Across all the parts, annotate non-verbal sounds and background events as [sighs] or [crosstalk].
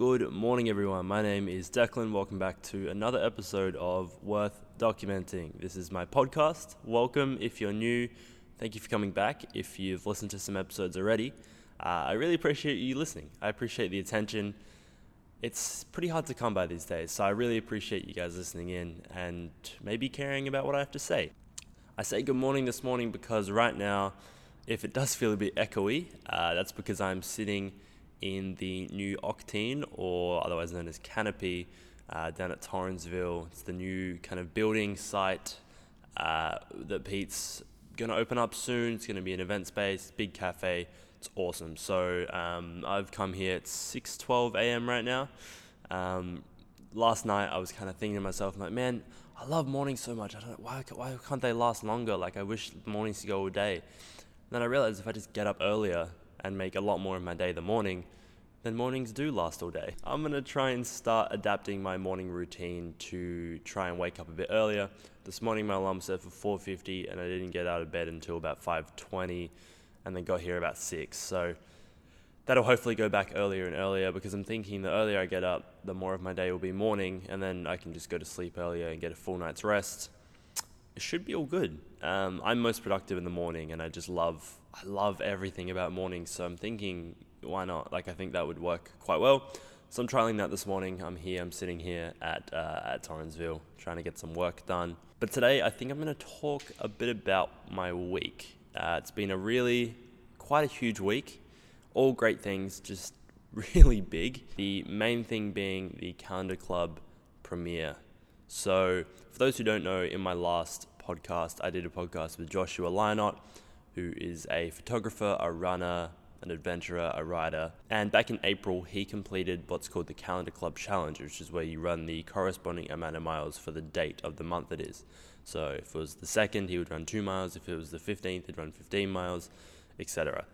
Good morning, everyone. My name is Declan. Welcome back to another episode of Worth Documenting. This is my podcast. Welcome if you're new. Thank you for coming back. If you've listened to some episodes already, uh, I really appreciate you listening. I appreciate the attention. It's pretty hard to come by these days, so I really appreciate you guys listening in and maybe caring about what I have to say. I say good morning this morning because right now, if it does feel a bit echoey, uh, that's because I'm sitting in the new Octane, or otherwise known as Canopy, uh, down at Torrensville. It's the new kind of building site uh, that Pete's going to open up soon. It's going to be an event space, big cafe. It's awesome. So um, I've come here at 6:12 a.m. right now. Um, last night I was kind of thinking to myself, I'm like, man, I love mornings so much. I don't why why can't they last longer? Like I wish mornings could go all day. And then I realized if I just get up earlier and make a lot more of my day the morning, then mornings do last all day. I'm gonna try and start adapting my morning routine to try and wake up a bit earlier. This morning my alarm set for 4:50, and I didn't get out of bed until about 5:20, and then got here about six. So that'll hopefully go back earlier and earlier because I'm thinking the earlier I get up, the more of my day will be morning, and then I can just go to sleep earlier and get a full night's rest. It should be all good. Um, I'm most productive in the morning, and I just love I love everything about mornings. So I'm thinking why not? Like I think that would work quite well. So I'm trialing that this morning. I'm here. I'm sitting here at uh, at Torrensville trying to get some work done. But today I think I'm going to talk a bit about my week. Uh, it's been a really quite a huge week. All great things, just [laughs] really big. The main thing being the Calendar Club premiere. So for those who don't know, in my last podcast, I did a podcast with Joshua Lynott, who is a photographer, a runner, an adventurer, a rider. And back in April, he completed what's called the Calendar Club Challenge, which is where you run the corresponding amount of miles for the date of the month it is. So if it was the second, he would run two miles. If it was the 15th, he'd run 15 miles, etc.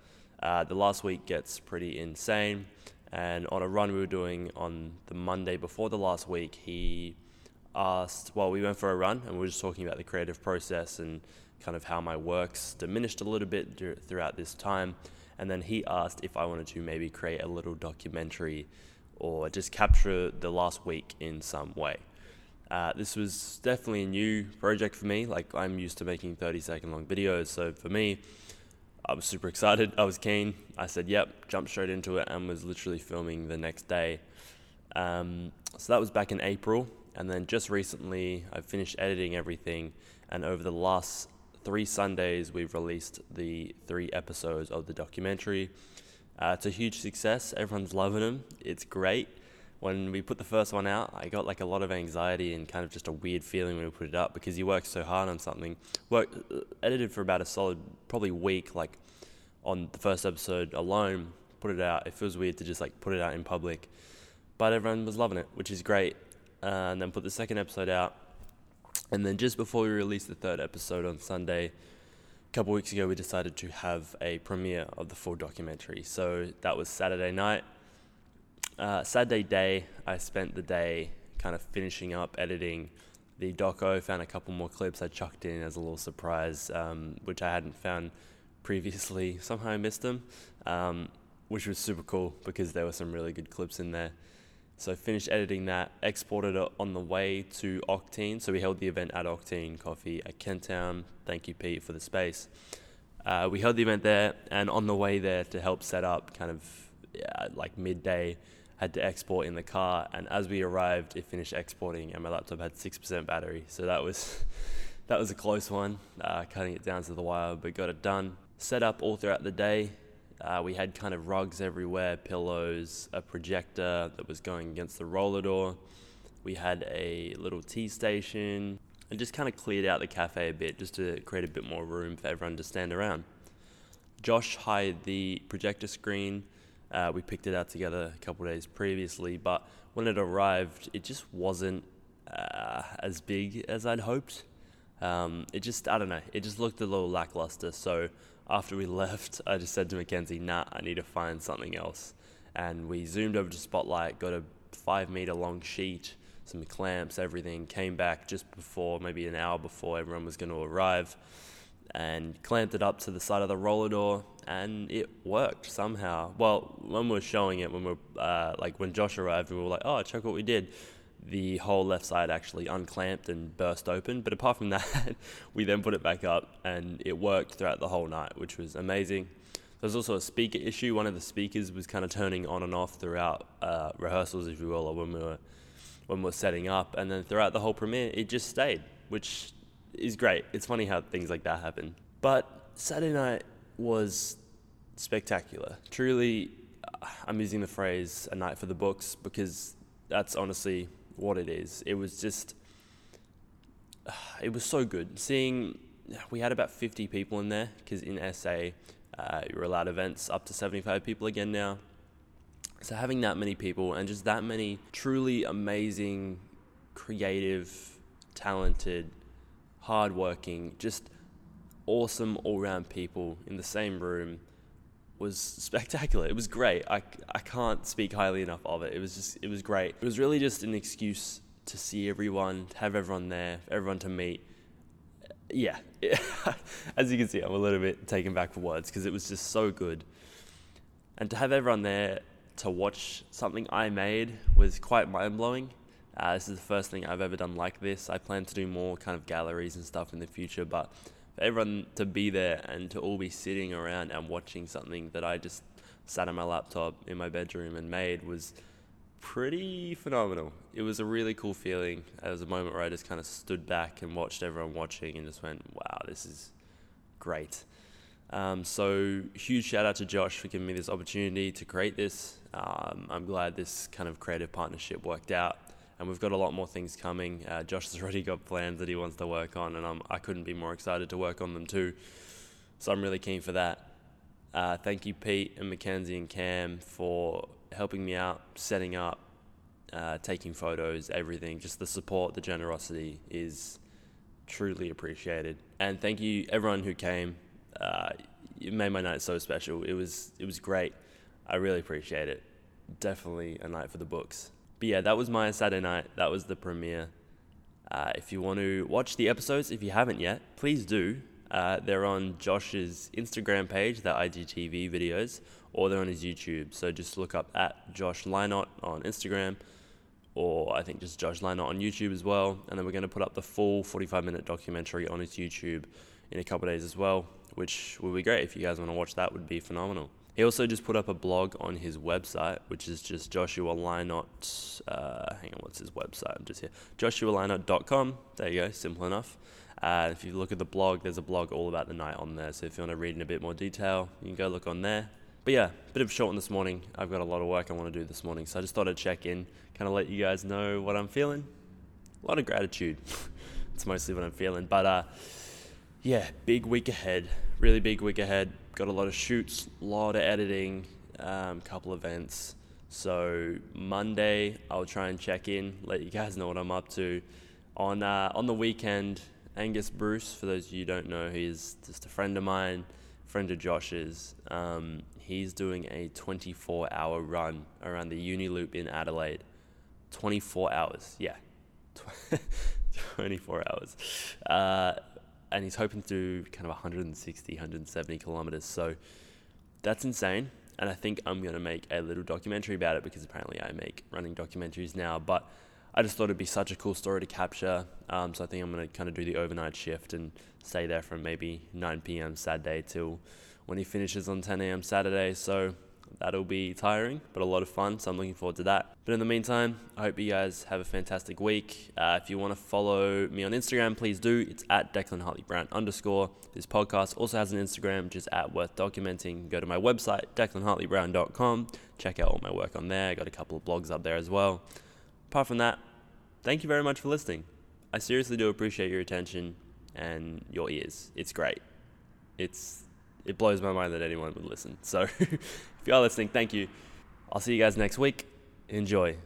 Uh, the last week gets pretty insane. And on a run we were doing on the Monday before the last week, he asked, well, we went for a run and we were just talking about the creative process and kind of how my works diminished a little bit throughout this time. And then he asked if I wanted to maybe create a little documentary or just capture the last week in some way. Uh, this was definitely a new project for me. Like, I'm used to making 30 second long videos. So for me, I was super excited. I was keen. I said, yep, jumped straight into it and was literally filming the next day. Um, so that was back in April. And then just recently, I finished editing everything. And over the last three Sundays, we've released the three episodes of the documentary. Uh, it's a huge success. Everyone's loving them. It's great. When we put the first one out, I got like a lot of anxiety and kind of just a weird feeling when we put it up because you work so hard on something. Work uh, edited for about a solid, probably week, like on the first episode alone. Put it out. It feels weird to just like put it out in public, but everyone was loving it, which is great. Uh, and then put the second episode out and then just before we released the third episode on Sunday, a couple weeks ago, we decided to have a premiere of the full documentary. So that was Saturday night. Uh, Saturday day, I spent the day kind of finishing up editing the doco. Found a couple more clips I chucked in as a little surprise, um, which I hadn't found previously. [laughs] Somehow I missed them, um, which was super cool because there were some really good clips in there. So finished editing that, exported it on the way to Octane. So we held the event at Octane Coffee at Kent Town. Thank you, Pete, for the space. Uh, we held the event there, and on the way there to help set up, kind of yeah, like midday, had to export in the car. And as we arrived, it finished exporting, and my laptop had six percent battery. So that was [laughs] that was a close one, uh, cutting it down to the wire, but got it done. Set up all throughout the day. Uh, we had kind of rugs everywhere, pillows, a projector that was going against the roller door. We had a little tea station and just kind of cleared out the cafe a bit just to create a bit more room for everyone to stand around. Josh hired the projector screen. Uh, we picked it out together a couple days previously, but when it arrived, it just wasn't uh, as big as I'd hoped. Um, it just, I don't know, it just looked a little lackluster. So after we [laughs] left, I just said to Mackenzie, nah, I need to find something else. And we zoomed over to Spotlight, got a five meter long sheet, some clamps, everything, came back just before, maybe an hour before everyone was going to arrive. and clamped it up to the side of the roller door, and it worked somehow. Well, when we were showing it, when we are uh, like when Josh arrived, we were like, "Oh, check what we did." The whole left side actually unclamped and burst open. But apart from [laughs] that, we then put it back up, and it worked throughout the whole night, which was amazing. There was also a speaker issue. One of the speakers was kind of turning on and off throughout uh, rehearsals, if you will, or when we were when we were setting up, and then throughout the whole premiere, it just stayed, which is great. It's funny how things like that happen. But Saturday night was spectacular. Truly, uh, I'm using the phrase "a night for the books" because that's honestly what it is. It was just, [sighs] it was so good seeing. We had about 50 people in there because in SA, uh, you're allowed events up to 75 people again now. So having that many people and just that many truly amazing, creative, talented, hardworking, just awesome all round people in the same room was spectacular. It was great. I, I can't speak highly enough of it. It was just, it was great. It was really just an excuse to see everyone, to have everyone there, everyone to meet. Yeah, [laughs] as you can see, I'm a little bit taken back for words because it was just so good. And to have everyone there to watch something I made was quite mind blowing. Uh, this is the first thing I've ever done like this. I plan to do more kind of galleries and stuff in the future, but for everyone to be there and to all be sitting around and watching something that I just sat on my laptop in my bedroom and made was pretty phenomenal. It was a really cool feeling. It was a moment where I just kind of stood back and watched everyone watching and just went, wow, this is great. Um, so, huge shout out to Josh for giving me this opportunity to create this. Um, I'm glad this kind of creative partnership worked out and we've got a lot more things coming. Uh, Josh has [laughs] already got plans that he wants to work on, and I'm, I couldn't be more excited to work on them too. So I'm really keen for that. Uh, thank you, Pete and Mackenzie and Cam, for helping me out, setting up, uh, taking photos, everything. Just the support, the generosity is truly appreciated. And thank you, everyone who came. Uh, it made my night so special. It was it was great. I really appreciate it. Definitely a night for the books. But yeah, that was my Saturday night. That was the premiere. Uh, if you want to watch the episodes, if you haven't yet, please do. Uh, they're on Josh's Instagram page, the IGTV videos, or they're on his YouTube. So just look up at Josh Lynott on Instagram, or I think just Josh Lynott on YouTube as well. And then we're going to put up the full 45 minute documentary on his YouTube in a couple days as well, which will be great. If you guys want to watch that, would be phenomenal. He also just put up a blog on his website, which is just Joshua Lynott. Uh, hang on, what's his website? I'm just here. JoshuaLynott.com. There you go, simple enough. Uh, if you look at the blog, there's a blog all about the night on there. So if you want to read in a bit more detail, you can go look on there. But yeah, bit of a short one this morning. I've got a lot of work I want to do this morning, so I just thought I'd check in, kind of let you guys know what I'm feeling. A lot of gratitude. [laughs] it's mostly what I'm feeling. But uh, yeah, big week ahead. Really big week ahead got a lot of shoots, a lot of editing, um, couple events. So Monday, I'll try and check in, let you guys know what I'm up to. On uh, on the weekend, Angus Bruce, for those of you who don't know, he's just a friend of mine, friend of Josh's. Um, he's doing a 24-hour run around the Uni Loop in Adelaide. 24 hours, yeah, [laughs] 24 hours. Uh, and he's hoping to do kind of 160, 170 kilometers. So that's insane. And I think I'm going to make a little documentary about it because apparently I make running documentaries now. But I just thought it'd be such a cool story to capture. Um, so I think I'm going to kind of do the overnight shift and stay there from maybe 9 p.m. Saturday till when he finishes on 10 a.m. Saturday. So that'll be tiring, but a lot of fun. So I'm looking forward to that. But in the meantime, I hope you guys have a fantastic week. Uh, if you want to follow me on Instagram, please do. It's at Declan Hartley Brown underscore. This podcast also has an Instagram, just at Worth Documenting. Go to my website, declanhartleyBrown.com. Check out all my work on there. I got a couple of blogs up there as well. Apart from that, thank you very much for listening. I seriously do appreciate your attention and your ears. It's great. It's it blows my mind that anyone would listen. So [laughs] if you are listening, thank you. I'll see you guys next week. Enjoy.